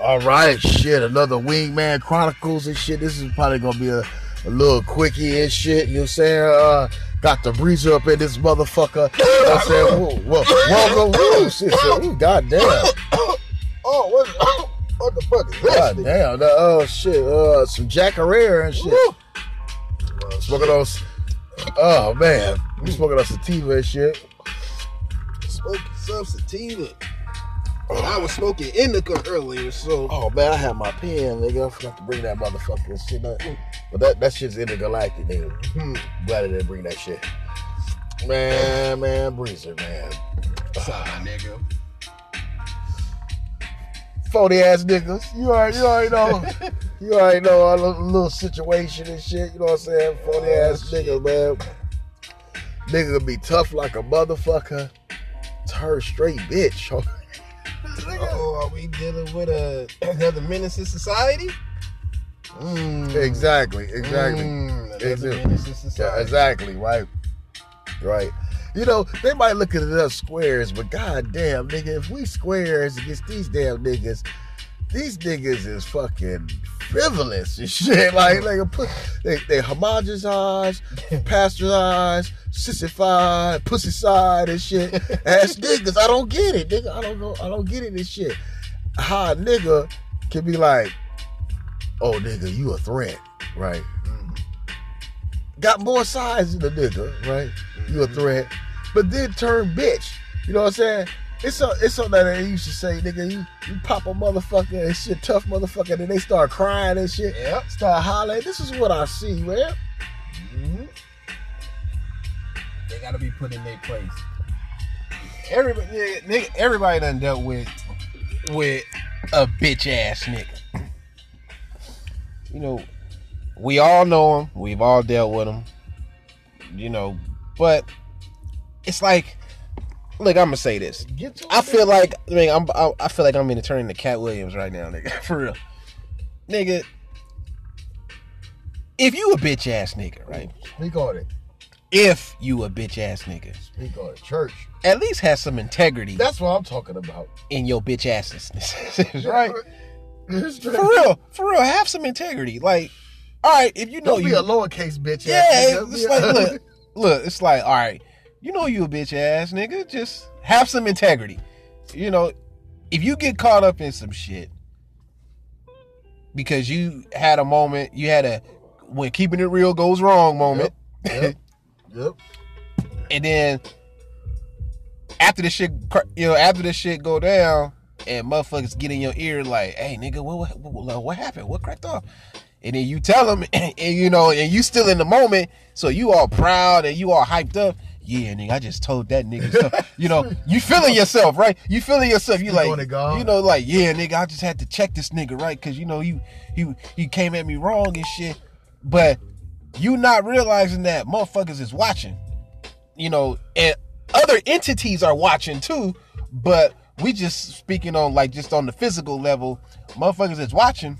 All right, shit. Another Wingman Chronicles and shit. This is probably gonna be a, a little quickie and shit. You know what I'm saying? Uh, got the breezer up in this motherfucker. You know what I'm saying? Whoa, whoa, welcome. Whoa, shit, shit. Ooh, goddamn. Oh, what, what the fuck is this? God nigga? damn. That, oh shit. Uh, some Jack Herer and shit. Woo. Smoking on. s- Oh man, we smoking on sativa and shit. Smoking some sativa. I was smoking indica earlier, so Oh man, I had my pen, nigga. I forgot to bring that motherfucking shit up. But that, that shit's intergalactic, nigga. hmm, Glad I didn't bring that shit. Man, man, Breezer, man. what's up, my nigga? Phony ass niggas. You already, you already know. you already know our little, little situation and shit. You know what I'm saying? Phony Oh, ass shit. niggas, man. Nigga gonna be tough like a motherfucker. Turn straight bitch. Oh, are we dealing with a, another menace in society? Mm. exactly, exactly. Mm, Exactly. Yeah, exactly, right. Right. You know, they might look at us squares, but goddamn, nigga, if we squares against these damn niggas, these niggas is fucking frivolous and shit. Like, like put they they homogenize, pasteurize, sissified, pussy side and shit. Ass niggas, I don't get it, nigga. I don't know, I don't get it This shit. How a nigga can be like, oh nigga, you a threat, right? Mm. got more size than a nigga, right? You a threat, but then turn bitch. You know what I'm saying? It's so, it's something that they used to say, nigga. You you pop a motherfucker and shit, tough motherfucker, and then they start crying and shit, Yep. start hollering. This is what I see, man. Mhm. They gotta be put in their place. Everybody, nigga, everybody done dealt with with a bitch ass nigga. You know, we all know him. We've all dealt with him. You know, but it's like, look, I'm gonna say this. I feel like I mean I'm I, I feel like I'm gonna turn to Katt Williams right now, nigga. For real, nigga. If you a bitch ass nigga, right? speak on it. If you a bitch ass nigga, Speak on it. Church. at least have some integrity That's what I'm talking about. in your bitch assness, right? For real, for real, have some integrity. Like, all right, if you know Don't be you, a lowercase bitch. yeah, ass nigga. it's like look, look, it's like all right, you know you a bitch ass nigga, just have some integrity. You know, if you get caught up in some shit because you had a moment, you had a when keeping it real goes wrong moment, Yep. Yep. and then after the shit, you know, after the shit go down, and motherfuckers get in your ear like, "Hey, nigga, what what, what, what happened? What cracked off?" And then you tell them, and, you know, and you still in the moment, so you all proud and you all hyped up. Yeah, nigga, I just told that nigga stuff. You know, you feeling yourself, right? You feeling yourself. You like, on it, God. you know, like, yeah, nigga, I just had to check this nigga, right? Because you know, he he he came at me wrong and shit. But you not realizing that motherfuckers is watching you know, and other entities are watching too, but we just speaking on like just on the physical level, motherfuckers is watching,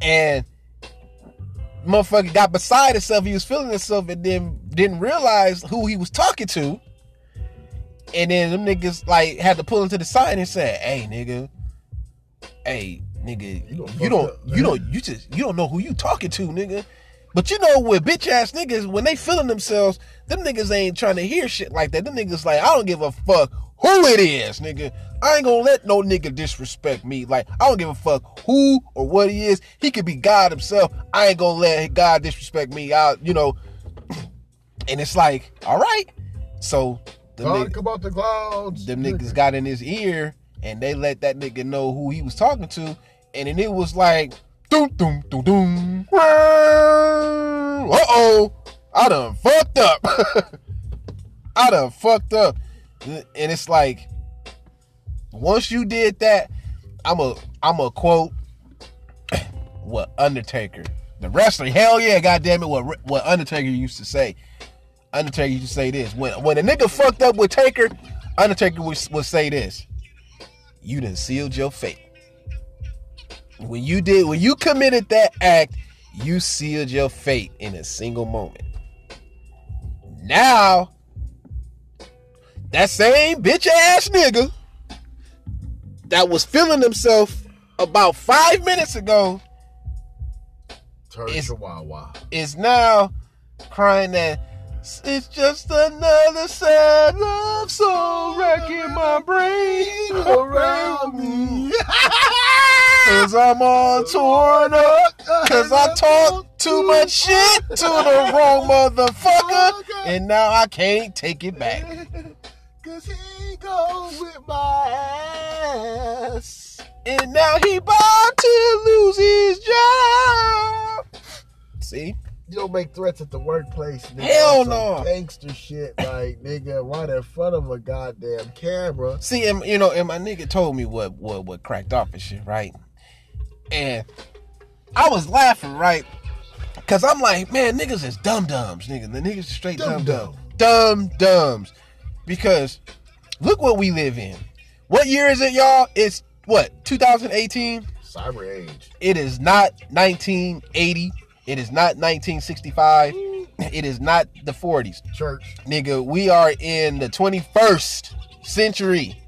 and motherfucker got beside himself, he was feeling himself, and then didn't realize who he was talking to, and then them niggas like had to pull him to the side and say, "Hey, nigga, hey, nigga, You you don't, you don't, up, you don't, you just, you don't know who you talking to, nigga." But you know, with bitch ass niggas, when they feeling themselves, them niggas ain't trying to hear shit like that. Them niggas like, I don't give a fuck who it is, nigga. I ain't gonna let no nigga disrespect me. Like, I don't give a fuck who or what he is. He could be God himself. I ain't gonna let God disrespect me. I, you know. And it's like, all right. So the God, nigga, come out the clouds. them niggas got in his ear and they let that nigga know who he was talking to, and then it was like, doom doom doom doom. Uh oh, I done fucked up. I done fucked up, and it's like, once you did that, I'm a I'm a quote what Undertaker, the wrestler. Hell yeah, goddamn it, what what Undertaker used to say. Undertaker used to say this when when a nigga fucked up with Taker, Undertaker would, would say this: "You done sealed your fate." When you did, when you committed that act, you sealed your fate in a single moment. Now, that same bitch ass nigga that was feeling himself about five minutes ago Turn chihuahua. is now crying that it's just another sad love song wrecking my brain around me. Cause I'm all torn up. Cause I talked too much shit to the wrong motherfucker. And now I can't take it back. Cause he goes with my ass. And now he about to lose his job. See? You don't make threats at the workplace, nigga. Hell no. Gangster shit, like nigga, right in front of a goddamn camera. See, and you know, and my nigga told me what what what cracked off and shit, right? And I was laughing, right? Cause I'm like, man, niggas is dumb dumbs, nigga. The niggas is straight dumb Dum-dum. dumb, dumb dumbs. Because look what we live in. What year is it, y'all? It's what 2018. Cyber age. It is not 1980. It is not 1965. Mm. It is not the 40s Church. nigga, we are in the 21st century.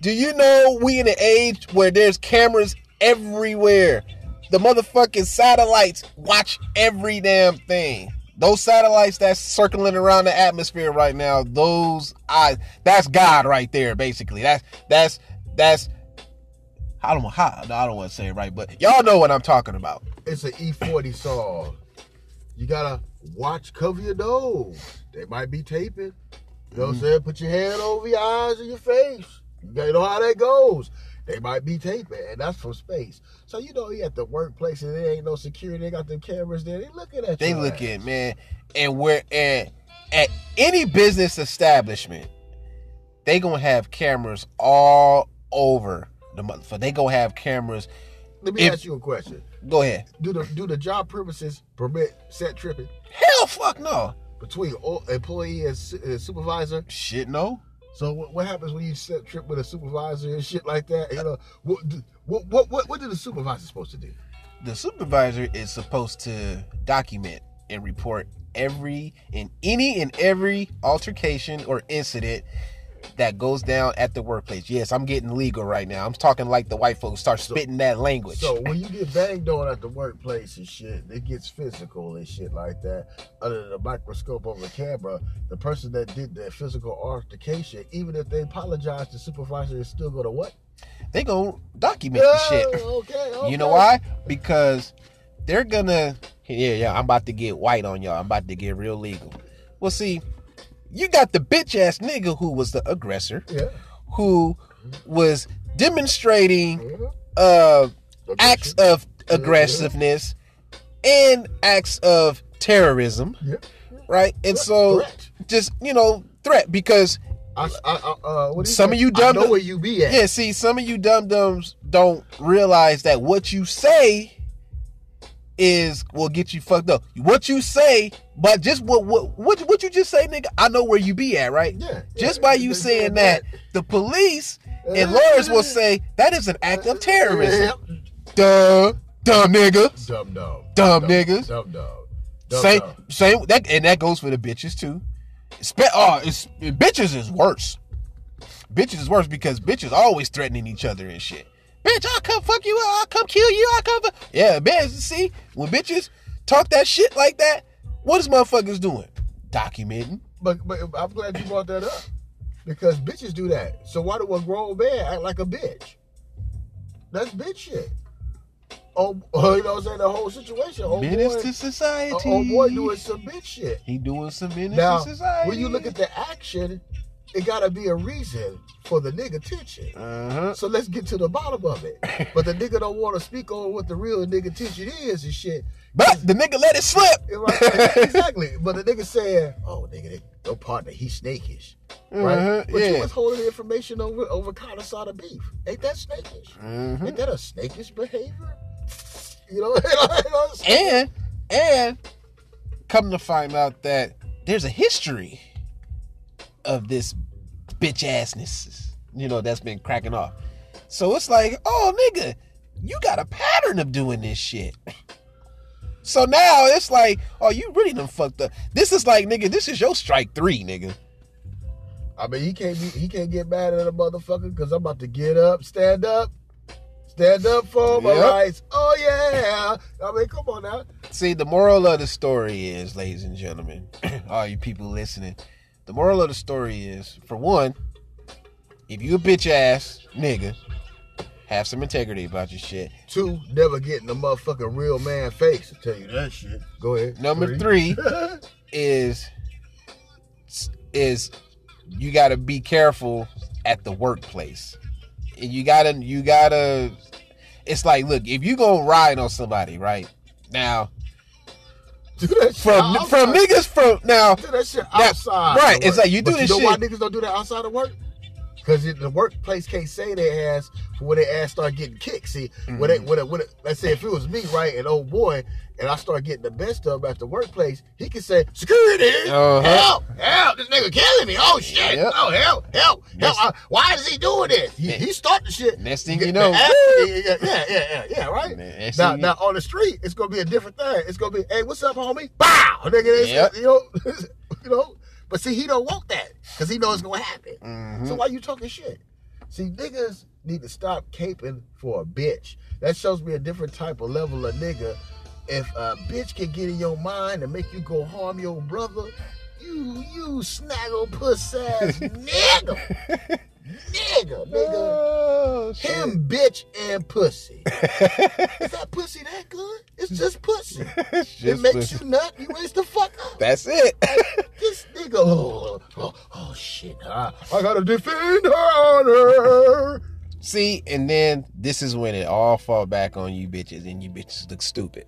Do you know we in an age where there's cameras everywhere? The motherfucking satellites watch every damn thing. Those satellites that's circling around the atmosphere right now, those I that's God right there, basically. That's that's that's I don't how I don't want to say it right, but y'all know what I'm talking about. It's an E-40 song. You gotta watch, cover your nose. They might be taping. You know what I'm mm. saying? Put your hand over your eyes and your face. You know how that goes. They might be taping, and that's from space. So you know he at the workplace and there ain't no security. They got the cameras there. They looking at you. They looking, ass. man, and where and at any business establishment, they gonna have cameras all over the motherfucker. They gonna have cameras. Let me If- ask you a question. Go ahead. Do the do the job premises permit set tripping Hell, fuck no. between employee and supervisor? Shit, no. So what, what happens when you set trip with a supervisor and shit like that? You know, what what what what, what did the supervisor supposed to do? The supervisor is supposed to document and report every and any and every altercation or incident that goes down at the workplace. Yes, I'm getting legal right now. I'm talking like the white folks start spitting that language. So when you get banged on at the workplace and shit, it gets physical and shit like that. Under the microscope of a camera, the person that did that physical altercation, even if they apologize, the supervisor is still gonna what? they gonna document the shit. Oh, Okay, okay. You know why? Because they're gonna yeah, yeah, I'm about to get white on y'all. I'm about to get real legal. Well, see, you got the bitch ass nigga who was the aggressor, Yeah. who was demonstrating Mhm. uh acts of aggressiveness and acts of terrorism, right? And so just, you know, threat because I, I, uh, what you Some of you I dumb- know where you be at. Yeah, see, some of you dum dums don't realize that what you say is will get you fucked up. What you say, but just what what what, what you just say, nigga, I know where you be at, right? Yeah, Just yeah, by you saying doing that, the police and lawyers will say that is an act of terrorism. Duh, dumb nigga. Dumb dog. Dumb Dumb niggas. Dumb dog. Dumb Same, dog. same that, and that goes for the bitches too. Spe- oh, it's bitches is worse. Bitches is worse because bitches always threatening each other and shit. Bitch, I'll come fuck you. I'll come kill you. I'll come. fu-" Yeah, bitch. See, when bitches talk that shit like that, what is motherfuckers doing? Documenting. But, but I'm glad you brought that up because bitches do that. So why do a grown man act like a bitch? That's bitch shit. Oh, you know what I'm saying? The whole situation. Oh Menace boy, to society. oh boy doing some bitch shit. He doing some menace Now, to society. when you look at the action, it gotta be a reason for the nigga tension. uh huh. So let's get to the bottom of it. But the nigga don't want to speak on what the real nigga tension is and shit. But the nigga let it slip. Right, exactly. But the nigga said, "Oh, nigga, no partner, he snakish." Right? Uh-huh, But you yeah. withholding the information over over of beef. Ain't that snakish? Mhm. Ain't that a snakish behavior? You know, you know and and come to find out that there's a history of this bitch assness, you know, that's been cracking off. So it's like, oh nigga, you got a pattern of doing this shit. So now it's like, oh, you really done fucked up. This is like, nigga, this is your strike three, nigga. I mean, he can't be, he can't get mad at a motherfucker because I'm about to get up, stand up, stand up for my Yep. rights. Oh yeah. I mean, come on now. See, the moral of the story is, ladies and gentlemen, all you people listening, the moral of the story is, for one, if you a bitch ass nigga, have some integrity about your shit. Two, never getting the motherfucking real man face. I tell you that shit. Go ahead. Number three is is you got to be careful at the workplace. And you gotta you gotta. It's like, look, if you gonna ride on somebody, right now, shit from outside. from niggas from now, do that shit outside. right, it's like you do but this you know why niggas don't do that outside of work? Because the workplace can't say their ass for when their ass start getting kicked. See, when it, when it, when it, let's say if it was me, right, and old boy, and I start getting the best of him at the workplace, he can say, "Security, Uh-huh. help, help! This nigga killing me! Oh shit! Yep. Oh help, help, Next- help! Uh, why is he doing this? He, he started the shit. Next thing you know- ass- yeah, yeah, yeah, yeah, right. Next Now, now on the street, it's gonna be a different thing. It's gonna be, hey, what's up, homie? Bow, nigga. Yep. You know, you know. But see, he don't want that because he knows it's gonna happen. Mhm. So why you talking shit? See, niggas need to stop caping for a bitch. That shows me a different type of level of nigga. If a bitch can get in your mind and make you go harm your brother, you you snaggle puss ass nigga. Nigga, nigga. Oh. Him, bitch, and pussy. Is that pussy that good? It's just pussy. It's it makes pussy. you nut. You raise the fuck up. That's it. This nigga, oh, oh, oh shit, I, I gotta defend her honor. See, and then this is when it all fall back on you bitches, and you bitches look stupid.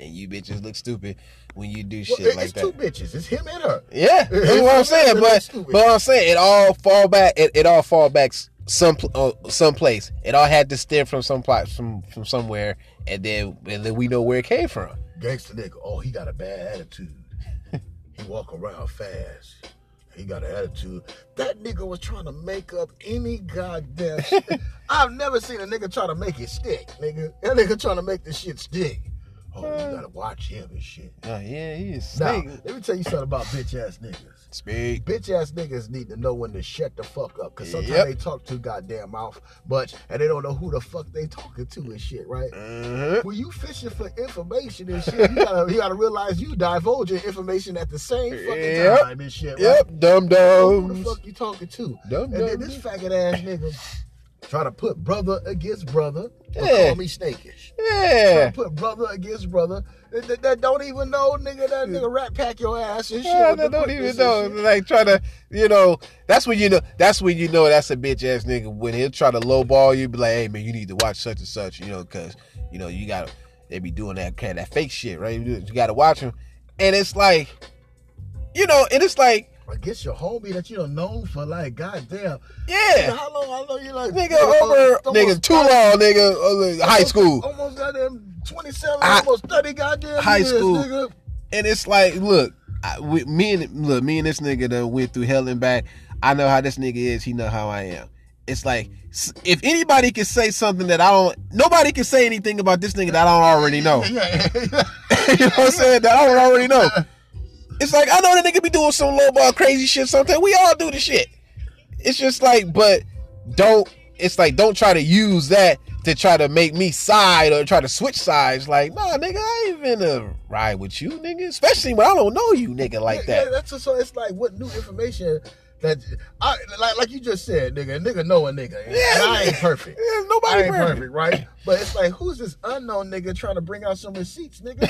And you bitches look stupid when you do Well, shit it- like it's that. two bitches. It's him and her. Yeah, that's what I'm saying. It's But but I'm saying it all fall back. It, it all fall back some uh, some place. It all had to stem from some place from from somewhere, and then and then we know where it came from. Gangster nigga. Oh, he got a bad attitude. he walk around fast. He got an attitude. That nigga was trying to make up any goddamn shit. I've never seen a nigga try to make it stick, nigga. That nigga trying to make this shit stick. Oh, you gotta watch him and shit. Oh yeah, he is Now, let me tell you something about bitch ass niggas. Speak. Bitch ass niggas need to know when to shut the fuck up. Cause sometimes Yep. they talk too goddamn mouth much and they don't know who the fuck they talking to and shit, right? Mhm. When you fishing for information and shit, you gotta you gotta realize you divulging information at the same fucking Yep. time and shit, right? Yep, dumb dumb. Who the fuck you talking to? Dumb dumb. And then dums. this faggot ass nigga try to put brother against brother, Yeah. call me snakish. Try Yeah. to put brother against brother that, that- that don't even know, nigga. That nigga rat pack your ass and shit. Yeah, they don't even know. Like try to, you know, that's when you know. That's when you know that's a bitch ass nigga when he'll try to lowball you. Be like, hey man, you need to watch such and such, you know, because you know you got they be doing that kind of that fake shit, right? You, got to watch them, and it's like, you know, and it's like, Against your homie that you don't know for like goddamn. Nigga, yeah, how long I know you like nigga over, almost nigga too 30 long, nigga, uh, high school, Almost goddamn twenty seven, almost thirty goddamn High years, school. nigga. and it's like, look, I, we, me and look, me and this nigga done went through hell and back. I know how this nigga is. He know how I am. It's like if anybody can say something that I don't, nobody can say anything about this nigga that I don't already know. You know what I'm saying? That I don't already know. It's like I know that nigga be doing some lowball crazy shit sometimes. We all do the shit. It's just like, but don't. It's like don't try to use that to try to make me side or try to switch sides. Like, nah, nigga, I ain't finna ride with you, nigga. Especially when I don't know you, nigga, like Yeah, that. that's just, so it's like what new information that I like like you just said, nigga. Nigga know a nigga. And Yeah. I ain't perfect. Yeah, I nobody ain't perfect. perfect, right? But it's like, who's this unknown nigga trying to bring out some receipts, nigga?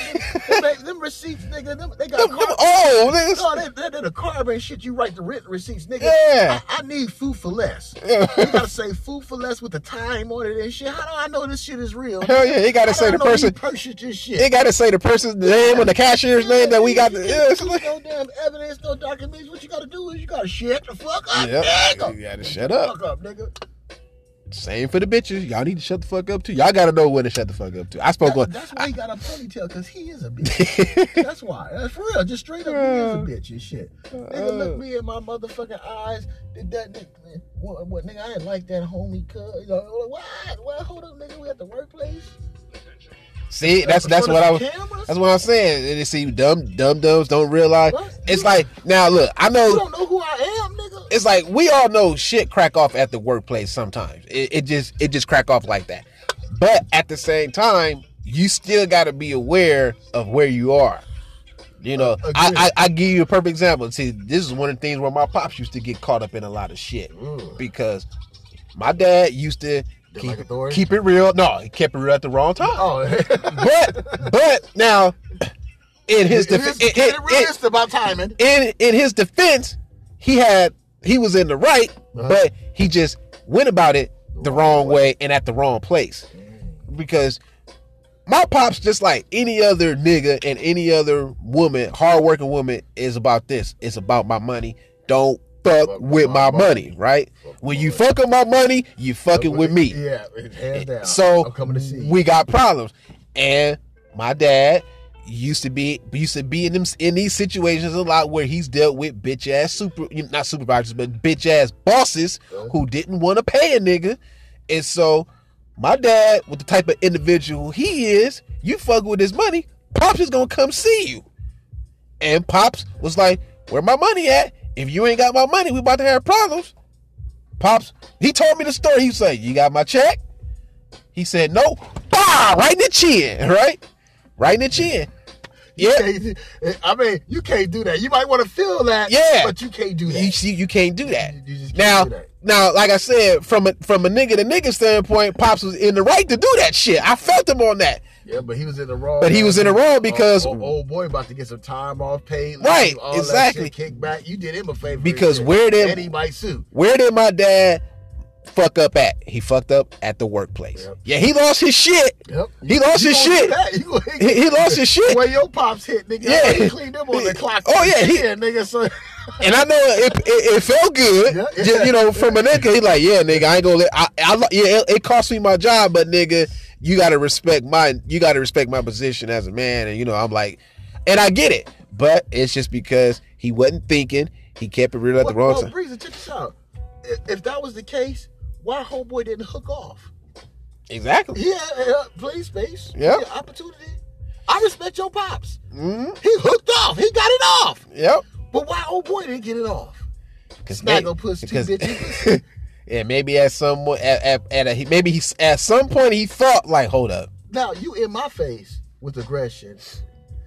them, them, them receipts, nigga, them, they got Them- them- oh, nigga. No, they, they, they're the carbon shit you write the written receipts, nigga. Yeah. I, I need Food 4 Less. Yeah. You gotta say Food 4 Less with the time on it and shit. How do I know this shit is real? Hell yeah, he gotta How say the person. you purchased this shit. He gotta say the person's name and the cashier's name that we got. The, yeah, no damn evidence, no documents. What you gotta do is you gotta shut the fuck up, Yep. nigga. You gotta shut up. Fuck up, nigga. Same for the bitches. Y'all need to shut the fuck up too. Y'all gotta know when to shut the fuck up too. I spoke That- on. that's why he got a ponytail, because he is a bitch. that's why. That's for real. Just straight up, he is a uh, bitch and shit. Nigga, look me in my motherfucking eyes. Did that nigga, what, what, nigga, I didn't like that homie, cuz. You know, what? What? Hold up, nigga, we at the workplace? See, that's that's what I was. That's what I'm saying. And see, dumb dumb dumbs don't realize. What? It's like now, look, I know. You don't know who I am, nigga. It's like we all know shit crack off at the workplace sometimes. It, it just it just crack off like that. But at the same time, you still got to be aware of where you are. You know, Uh, I. I I give you a perfect example. See, this is one of the things where my pops used to get caught up in a lot of shit Mm. because my dad used to keep, like keep it real. No, he kept it real at the wrong time. Oh, But but now, in his defense, is it, realistic about timing. in in his defense, he had he was in the right, Uh-huh. but he just went about it the wrong way and at the wrong place. Because my pops, just like any other nigga and any other woman, hardworking woman, is about this. It's about my money. Don't fuck with my money, right? When you fuck with my money, you fucking with me. Yeah, hands eh, down. So I'm coming to see we got problems, and my dad used to be used to be in them in these situations a lot where he's dealt with bitch ass super not supervisors but bitch ass bosses who didn't want to pay a nigga, and so my dad with the type of individual he is, you fuck with his money, pops is gonna come see you, and pops was like, where my money at? If you ain't got my money, we about to have problems. Pops, he told me the story. He like, You got my check? He said, No. Bah! Right in the chin, right? Right in the chin. Yeah. I mean, you can't do that. You might want to feel that, Yeah. but you can't do that. You see, you can't do that. You- you can't now, do that. now, like I said, from a from a nigga to nigga standpoint, Pops was in the right to do that shit. I felt him on that. Yeah, but he was in the wrong. But he was in the wrong uh, because- old, old boy about to get some time off paid, Right, all exactly. That shit, kickback. You did him a favor Because where did- he might sue. Where did my dad fuck up at? He fucked up at the workplace. Yep. Yeah, he lost his shit. Yep. He lost You his shit. You He, he lost his shit. Where your pops hit, nigga. Yeah. He cleaned them on the clock. Oh, yeah, he- yeah, nigga. So And I know it, it, it felt good, Yeah, yeah. you know, from a nigga. He like, yeah, nigga, I ain't gonna let. I, I yeah, it, it cost me my job, but nigga, you gotta respect my, you gotta respect my position as a man, and you know, I'm like, and I get it, but it's just because he wasn't thinking, he kept it real at the wrong well, time. Breezy, check this out. If, that was the case, why homeboy didn't hook off? Exactly. Yeah, uh, play space. Yep. Had opportunity. I respect your pops. hmm He hooked off. He got it off. Yep. But why old boy didn't get it off? Because not go push two bitches. Yeah, maybe at some at, at, at a, maybe he at some point he thought like, hold up, Now you in my face with aggression.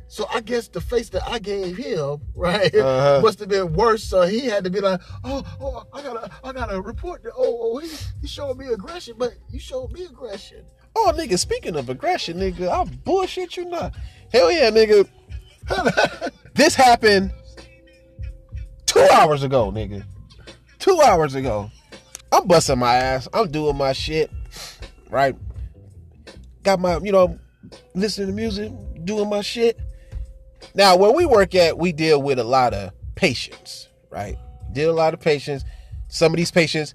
So I guess the face that I gave him, right, Uh-huh. must have been worse. So he had to be like, "Oh, oh, I gotta, I gotta report that. Oh, oh, he, he showed me aggression, but you showed me aggression. Oh, nigga, speaking of aggression, nigga, I bullshit you not. Hell yeah, nigga. this happened two hours ago, nigga. Two hours ago. I'm busting my ass. I'm doing my shit. Right? Got my, you know, listening to music, doing my shit. Now, where we work at, we deal with a lot of patients, right? Deal a lot of patients. Some of these patients,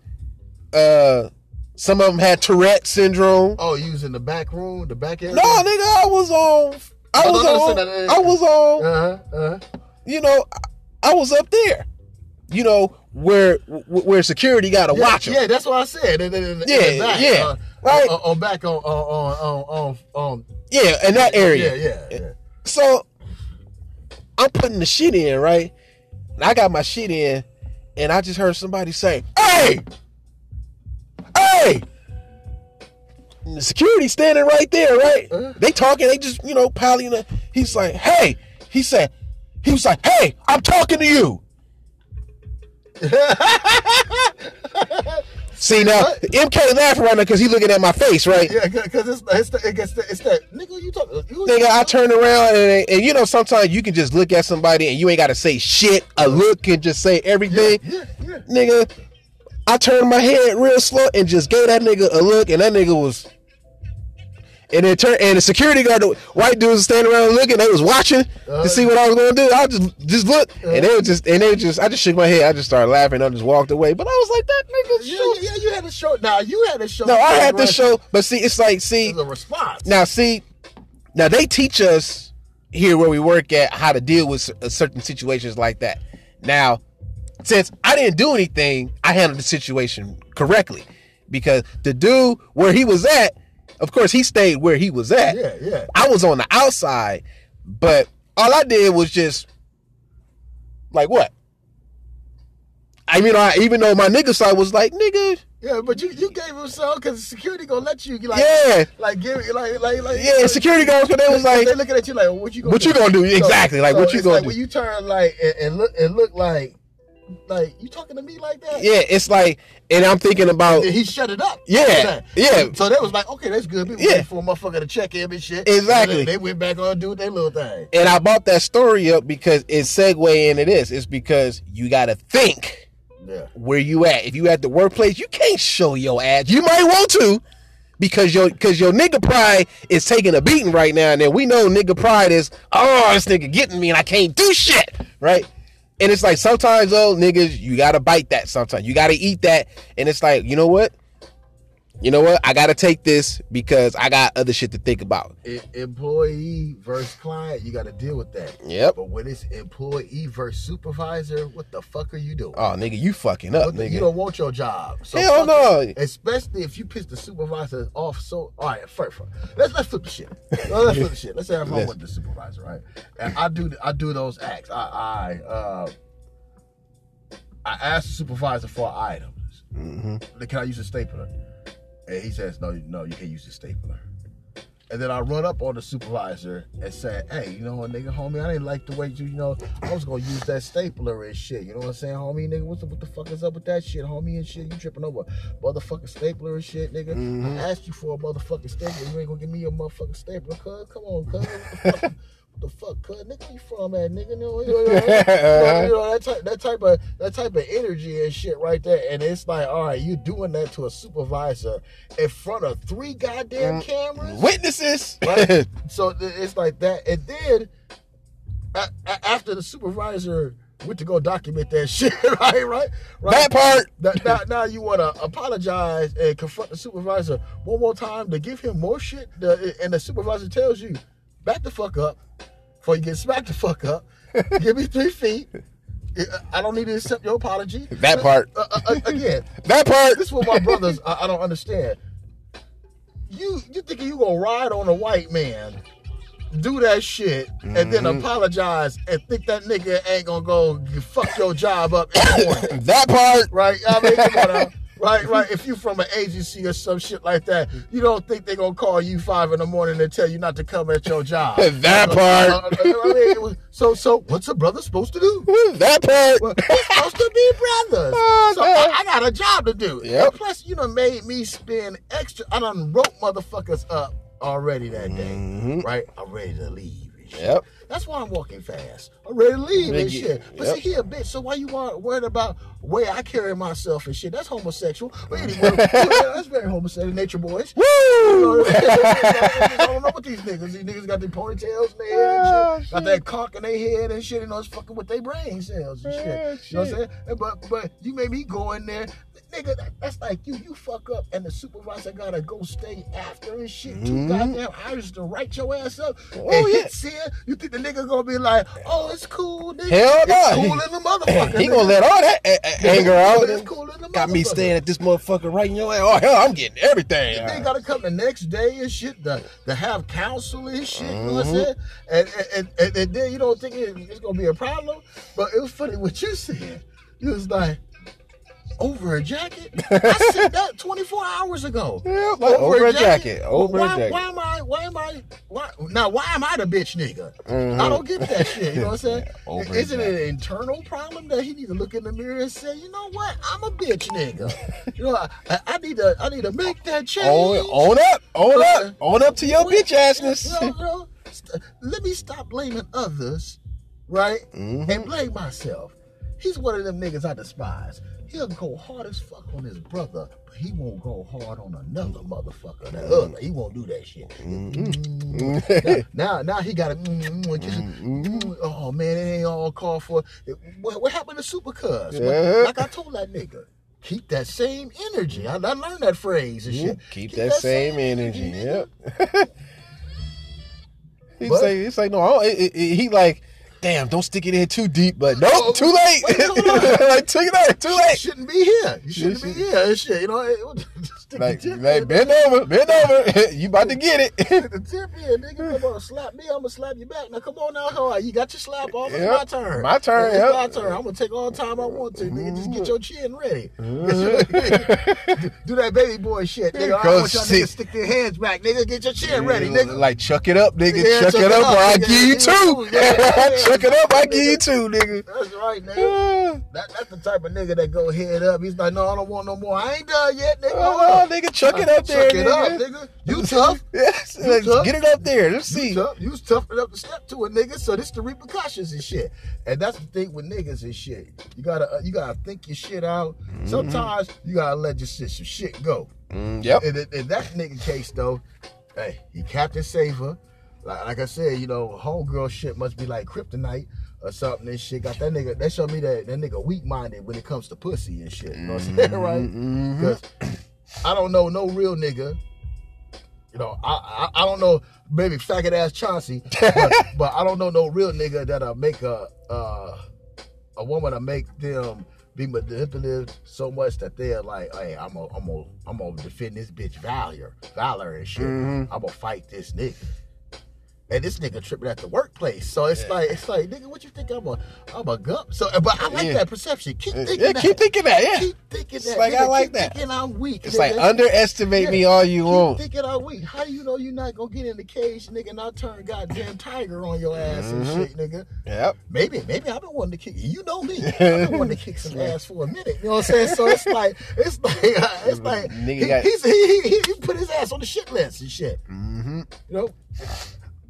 uh, some of them had Tourette syndrome. Oh, you was in the back room, the back area. No, nigga, I was on. I No, was on. I was on. Uh huh. Uh huh. You know, I- I was up there. You know where where security got to Yeah, watch 'em. yeah, that's what I said. In, in, in, in Yeah, the back, yeah, uh, right. On, on back on on on on on. Yeah, in that area. Yeah, yeah, yeah. So I'm putting the shit in, right? And I got my shit in, and I just heard somebody say, "Hey, hey!" And the security standing right there, right? Uh-huh. They talking, they just you know piling. up. He's like, "Hey," he said, he was like, "Hey, I'm talking to you." See now, MK laughing right now because he looking at my face, right? Yeah, because it's it's the, it gets the, it's that nigga. You talk. You, Nigga, I turn around and, and you know sometimes you can just look at somebody and you ain't got to say shit. A look can just say everything. Yeah, yeah. Nigga, I turned my head real slow and just gave that nigga a look, and that nigga was. And then turn and the security guard, the white dudes standing around looking. They was watching to uh-huh. see what I was going to do. I just just look, and uh-huh. they was just and they just. I just shook my head. I just started laughing. I just walked away. But I was like, that nigga. Yeah, yeah, you had to show. Now you had to show. No, I had to show. But see, it's like, see, the response. now, see, now they teach us here where we work at how to deal with certain situations like that. Now, since I didn't do anything, I handled the situation correctly because the dude where he was at, Of course, he stayed where he was at. Yeah, yeah. I was on the outside, but all I did was just like what? I mean, I even though my nigga side was like, nigga, Yeah, but you, you gave him some because security gonna let you like yeah, like give like like like yeah. Security guards, but they was like, they looking at you like what you gonna what do? you gonna do? Exactly, like what you it's gonna like do? when you turn like and, and look and look like like you talking to me like that? Yeah, it's like, and I'm thinking about And he shut it up. Yeah, yeah. So that was like, okay, that's good. We Yeah. for a motherfucker to check in and shit. Exactly. And they, went back on do their little thing. and I bought that story up because it segue into this. It's because you got to think Yeah. where you at. If you at the workplace, you can't show your ass. You might want to because your because your nigga pride is taking a beating right now. And then we know nigga pride is oh this nigga getting me and I can't do shit right. And it's like sometimes though niggas you gotta bite that. Sometimes you gotta eat that. And it's like you know what. You know what? I gotta take this because I got other shit to think about. E- employee versus client, you got to deal with that. Yep. But when it's employee versus supervisor, what the fuck are you doing? Oh nigga, you fucking up, What nigga. you don't want your job. So Hell no. it. Especially if you piss the supervisor off. So all right, first, first let's let's flip the shit. Let's flip the shit. Let's say I'm Yes. with the supervisor, right? And I do I do those acts. I I uh I ask the supervisor for items. Mm-hmm. Can I use a stapler? And he says, No, no, you can't use the stapler. And then I run up on the supervisor and say, Hey, you know what, nigga, homie, I didn't like the way you, you know, I was gonna use that stapler and shit. You know what I'm saying, homie, nigga? What's the, what the fuck is up with that shit, homie, and shit? You tripping over motherfucking stapler and shit, nigga? Mhm. I asked you for a motherfucking stapler. You ain't gonna give me a motherfucking stapler, cuz. Come on, cuz. The fuck? Cuz? Nigga, where you from, at, nigga? You know, you know, you know, you know, that type, that type of, that type of energy and shit right there. And it's like, all right, you doing that to a supervisor in front of three goddamn Mm. cameras. Witnesses. Right? so it's like that. And then a- a- after the supervisor went to go document that shit, right, right, right. that part. Now, now you want to apologize and confront the supervisor one more time to give him more shit, and the supervisor tells you, back the fuck up, before you get smacked the fuck up. give me three feet. I don't need to accept your apology. That part. Uh, uh, uh, again, That part. this is what my brothers I, I don't understand. You you thinking you gonna ride on a white man, do that shit, and then Mhm. apologize and think that nigga ain't gonna go fuck your job up in the morning. that part. Right? I mean, come on now. Right, right. If you from an agency or some shit like that, you don't think they're gonna call you five in the morning and tell you not to come at your job. That part. Uh, uh, I mean, so, so what's a brother supposed to do? That part. Well, we're supposed to be brothers. Oh, so I, I got a job to do. Yep. And plus, you done made me spend extra. I done wrote motherfuckers up already that day. Mhm. Right? I'm ready to leave. Yep. That's why I'm walking fast. I'm ready to leave and shit. But yep. see, he a bitch. So why you worried about where I carry myself and shit? That's homosexual. But anyway, that's very homosexual. Nature boys. Woo. I don't know what these niggas. These niggas got their ponytails in their head and Oh, shit. Got that cock in their head and shit. You know, it's fucking with their brain cells and shit. Yeah, You know what I'm saying? But but you made me go in there. Nigga, that, that's like you. You fuck up and the supervisor gotta go stay after and shit. Two Mhm. goddamn hours to write your ass up. Oh, and yeah. hit. You think the nigga gonna be like, oh, it's cool, nigga. Hell it's no. cool in the motherfucker. He gonna nigga. let all that a- a- anger out. It's cool in the Got me staying at this motherfucker right in your ass. Oh hell, I'm getting everything. They gotta come the next day and shit to, to have counsel and shit. You know what I'm Mhm. saying? And and, and and then you don't think it, it's gonna be a problem. But it was funny what you said. You was like, over a jacket? I said that 24 hours ago. Yeah, like over a jacket. Over a jacket. Why am I? Why am I? Why, now, why am I the bitch nigga? Mhm. I don't get that shit. You know what I'm saying? Over Isn't it jacket. an internal problem that he need to look in the mirror and say, you know what? I'm a bitch nigga. you know, I, I need to. I need to make that change. Own, own up, own up, own up to your bitch assness. You know, you know, st- let me stop blaming others, right? Mhm. And blame myself. He's one of them niggas I despise. He'll go hard as fuck on his brother, but he won't go hard on another motherfucker. That mm-hmm. other, he won't do that shit. Mhm. now, now, now he got to. Mm-hmm, just, mm-hmm. oh man, it ain't all called for. What, what happened to Super Cuz? Yeah. Uh-huh. Like I told that nigga, keep that same energy. I, I learned that phrase and shit. Keep, that, same energy. nigga. Yep. he say, it's like no, I don't- it- it- he like, damn, don't stick it in too deep. But nope, Oh, too late. wait, like too late, too You shouldn't be here. You shouldn't be should- here shit. You know, it, Stick Like, the tip like bend over, bend over. you about to get it. Stick the tip in, nigga. Come on, slap me. I'm gonna slap you back. Now come on now, how you? got your slap off. It's Yep. my turn. My turn, It's yep. my turn. I'm gonna take all the time I want to, nigga. Just get your chin ready. Mhm. Do that baby boy shit, nigga. I Go want y'all sit. niggas stick their hands back, nigga. Get your chin ready, nigga. Like chuck it up, nigga. Yeah, chuck, it up, or I give you two. yeah, yeah. chuck it up, I give you two, nigga. That's right, nigga. That, that's the type of nigga that go head up. He's like, no, I don't want no more. I ain't done yet, nigga. Oh, nigga, chuck it up there, Chuck it up, nigga. nigga. You tough. Yes, You tough. get it up there. Let's You see. tough. You was tough enough to step to it, nigga, so this the repercussions and shit. And that's the thing with niggas and shit. You gotta uh, you gotta think your shit out. Sometimes you gotta let your shit some shit go. Mm, yep. In, in, in that nigga case though, hey, he Captain Saver. Like, like I said, you know, homegirl shit must be like kryptonite or something and shit. Got that nigga that showed me that that nigga weak minded when it comes to pussy and shit. You know what I'm saying, right? Mhm. Because I don't know no real nigga. You know, I I, I don't know maybe faggot ass Chauncey, but, but I don't know no real nigga that'll make a uh, a woman to make them be manipulative so much that they're like, hey, I'm gonna I'm gonna I'm gonna defend this bitch valor, valor and shit. Mhm. I'm gonna fight this nigga. And this nigga tripping at the workplace, so it's Yeah. like it's like nigga, what you think I'm a I'm a gump? So, but I like Yeah. that perception. Keep thinking Yeah, that. keep thinking that. Yeah. Keep thinking that. It's like, nigga. I like that. Thinking I'm weak. It's like underestimate Yeah. me all you want. Keep want. thinking I'm weak. How do you know you're not gonna get in the cage, nigga, and I'll turn goddamn tiger on your ass Mhm. and shit, nigga? Yep. Maybe, maybe I've been wanting to kick you. You know me. I've been wanting to kick some ass for a minute. You know what I'm saying? So it's like, it's like, it's like, Nigga he, got- he's, he, he, he put his ass on the shit list and shit. Mm-hmm. You know.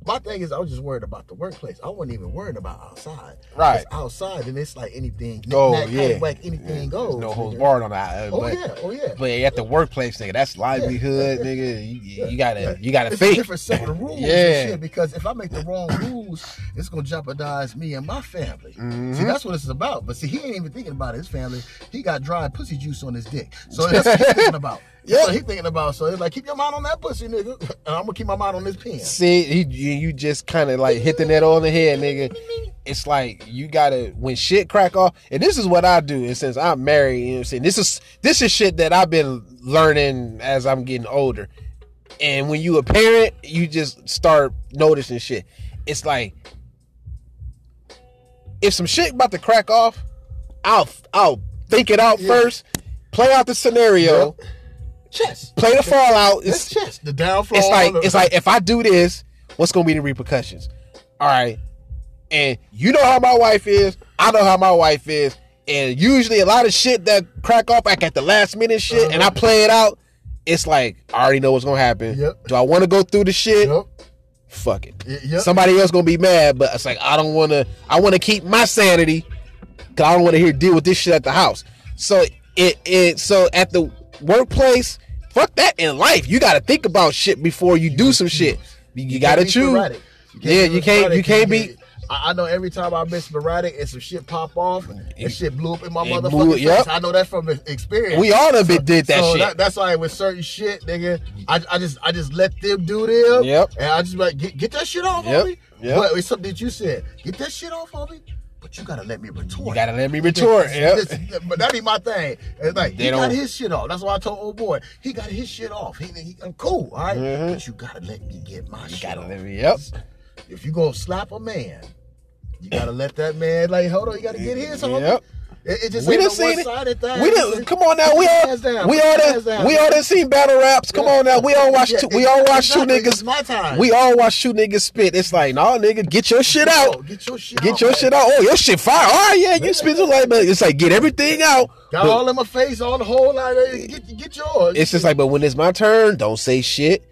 My thing is, I was just worried about the workplace. I wasn't even worried about outside. Right. Outside, then it's like anything. Oh, knick-knack, yeah. paddywhack, anything goes. There's no holds barred on that. Oh but, yeah, oh yeah. But at the workplace, nigga, that's livelihood, nigga. You, you gotta, you gotta it's think. a different set of rules Yeah. and shit because if I make the wrong rules, it's gonna jeopardize me and my family. See, Mhm. that's what this is about. But see, he ain't even thinking about his family. He got dry pussy juice on his dick. So that's what he's thinking about. Yeah. That's what he's thinking about. So it's like, keep your mind on that pussy, nigga. And I'm gonna keep my mind on this pen. See, he, you you just kind of like hit the net on the head, nigga. It's like you gotta when shit crack off, and this is what I do. And since I'm married, you know what I'm saying this is this is shit that I've been learning as I'm getting older. And when you a parent, you just start noticing shit. It's like if some shit about to crack off, I'll I'll think it out Yeah. first, play out the scenario, Chess. play the fallout. It's It's chess. The downfall. it's like it's like if I do this, what's gonna be the repercussions? All right, and you know how my wife is. I know how my wife is, and usually a lot of shit that crack off like at the last minute shit, and I Uh-huh. play it out. It's like I already know what's gonna happen. Yep. Do I want to go through the shit? Yep. Fuck it. Y- Yep. Somebody else gonna be mad, but it's like I don't want to. I want to keep my sanity because I don't want to hear deal with this shit at the house. So it it so at the workplace, fuck that. In life, you got to think about shit before you do some shit. You, you got to choose. sporadic. Yeah, you can't- you can't be- I I know every time I've been sporadic and some shit pop off, and shit blew up in my It motherfucking blew- face. yep. I know that from experience. We all done been did that so shit. that's why with certain shit, nigga, I, I just I just let them do them. Yep. And I just like get, get that shit off Yep. on me. Yep. But it's something that you said. Get that shit off on me. But you gotta let me retort. You gotta let me retort. Yep. But that be my thing. It's like They he got don't- his shit off. That's why I told old boy he got his shit off. He, he I'm cool, all right? Mhm. But you gotta let me get my You shit gotta off. let me. Yep. If you gonna slap a man, you gotta let that man like hold on. You gotta get his homie. It, it just We didn't see it. thing. We done, come on now. We all down. we all done, we all done seen battle raps. Come on now. We all watch Yeah, two, we all watch two niggas. It's my time. We all watch two niggas spit. It's like, nah, nigga, get your shit out. Get your shit Get out. your man. shit out. Oh, your shit fire. All right, yeah, you spit like, but it's like get everything out. Got But all in my face, all the whole line. Get, get yours. it's just like, but when it's my turn, don't say shit.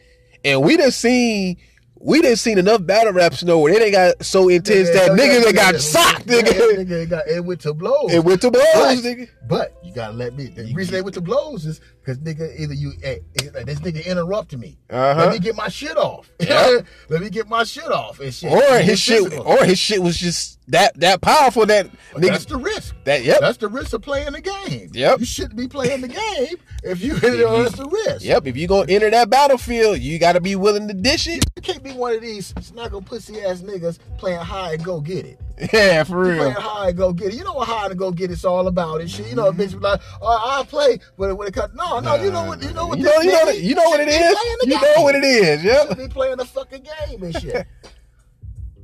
And we done seen, we didn't seen enough battle raps know where they got so intense that niggas that got socked, Yeah, nigga. nigga got it went to blows. It went to blows, But- nigga. But you gotta let me. The reason they went to blows is because nigga, either you, hey, like, this nigga interrupted me. Uh-huh. Let me get my shit off. Yep. let me get my shit off and shit. Or his shit, physical. or his shit was just that that powerful that But that's the risk. That yep, That's the risk of playing the game. Yep. You shouldn't be playing the game if you. you know, that's the risk. yep. If you gonna enter that battlefield, you got to be willing to dish it. You can't be one of these snuggle pussy ass niggas playing high and go get it. Yeah, for You real. playing high and go get it. You know what high and go get it's all about and shit. You know, a bitch be like, oh, I play, but when it comes, no, no, you know what, you know what, You know, you know, what- you know what it should is. You game. know what it is. Should Yep. be playing the fucking game and shit.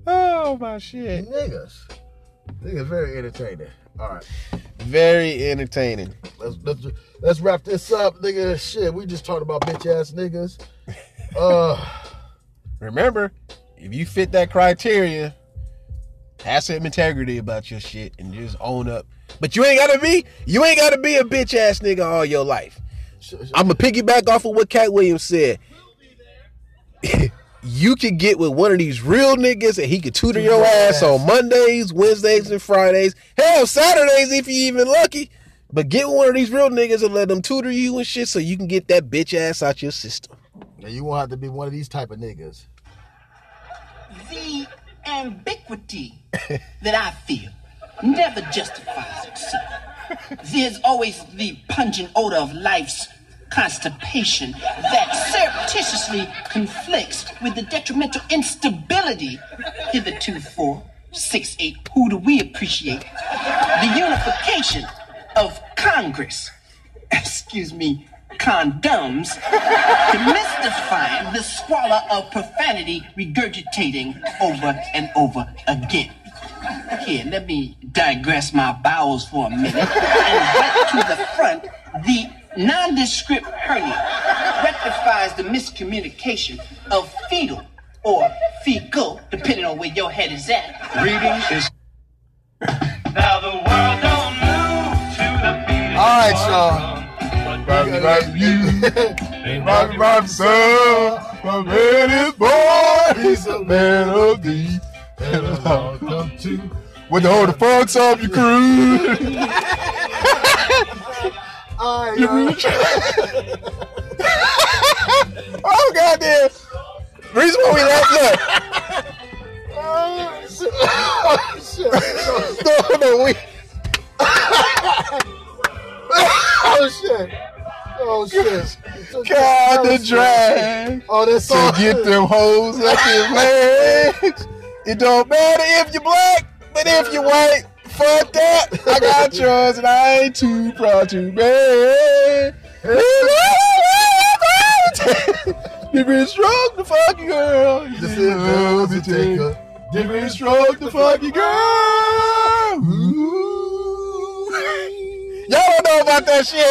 Oh my shit. Niggas, niggas very entertaining. All right, Very entertaining. let's let's let's wrap this up, nigga. Shit, we just talked about bitch ass niggas. Uh, Remember, if you fit that criteria, have some integrity about your shit and just own up. But you ain't gotta be, you ain't gotta be a bitch ass nigga all your life. sh- sh- I'm gonna piggyback off of what Katt Williams said. you could get with one of these real niggas and he could tutor your ass on Mondays, Wednesdays, and Fridays. Hell, Saturdays if you even lucky. But get one of these real niggas and let them tutor you and shit so you can get that bitch ass out your system. now you won't have to be one of these type of niggas. the ambiguity that I feel never justifies itself. There's always the pungent odor of life's constipation that surreptitiously conflicts with the detrimental instability hitherto for six eight. Who do we appreciate? The unification of Congress. Excuse me, condoms demystifying the squalor of profanity regurgitating over and over again. Here, let me digress my bowels for a minute and right to the front. The nondescript hernia rectifies the miscommunication of fetal or fecal, depending on where your head is at. Reading is. Now the world don't move to the beat. All right, y'all. Bobby, Bobby, you. Bobby, Bobby, son. My man is born. He's a man of thee. And I'll come to. With the whole the fucks off your crew. All right, y'all. oh, goddamn. Reason why we laugh, look. Oh, shit. Oh, shit. No, no, we. Oh, shit. Oh, shit. God the drag. Oh, that's so. To get them hoes up your legs. It don't matter if you're black, but if you're white, fuck that. I got yours and I ain't too proud to be. Different stroke the fucking girl. Is Girls It Take a- Different stroke the fucking girl. Ooh. Y'all don't know about that shit.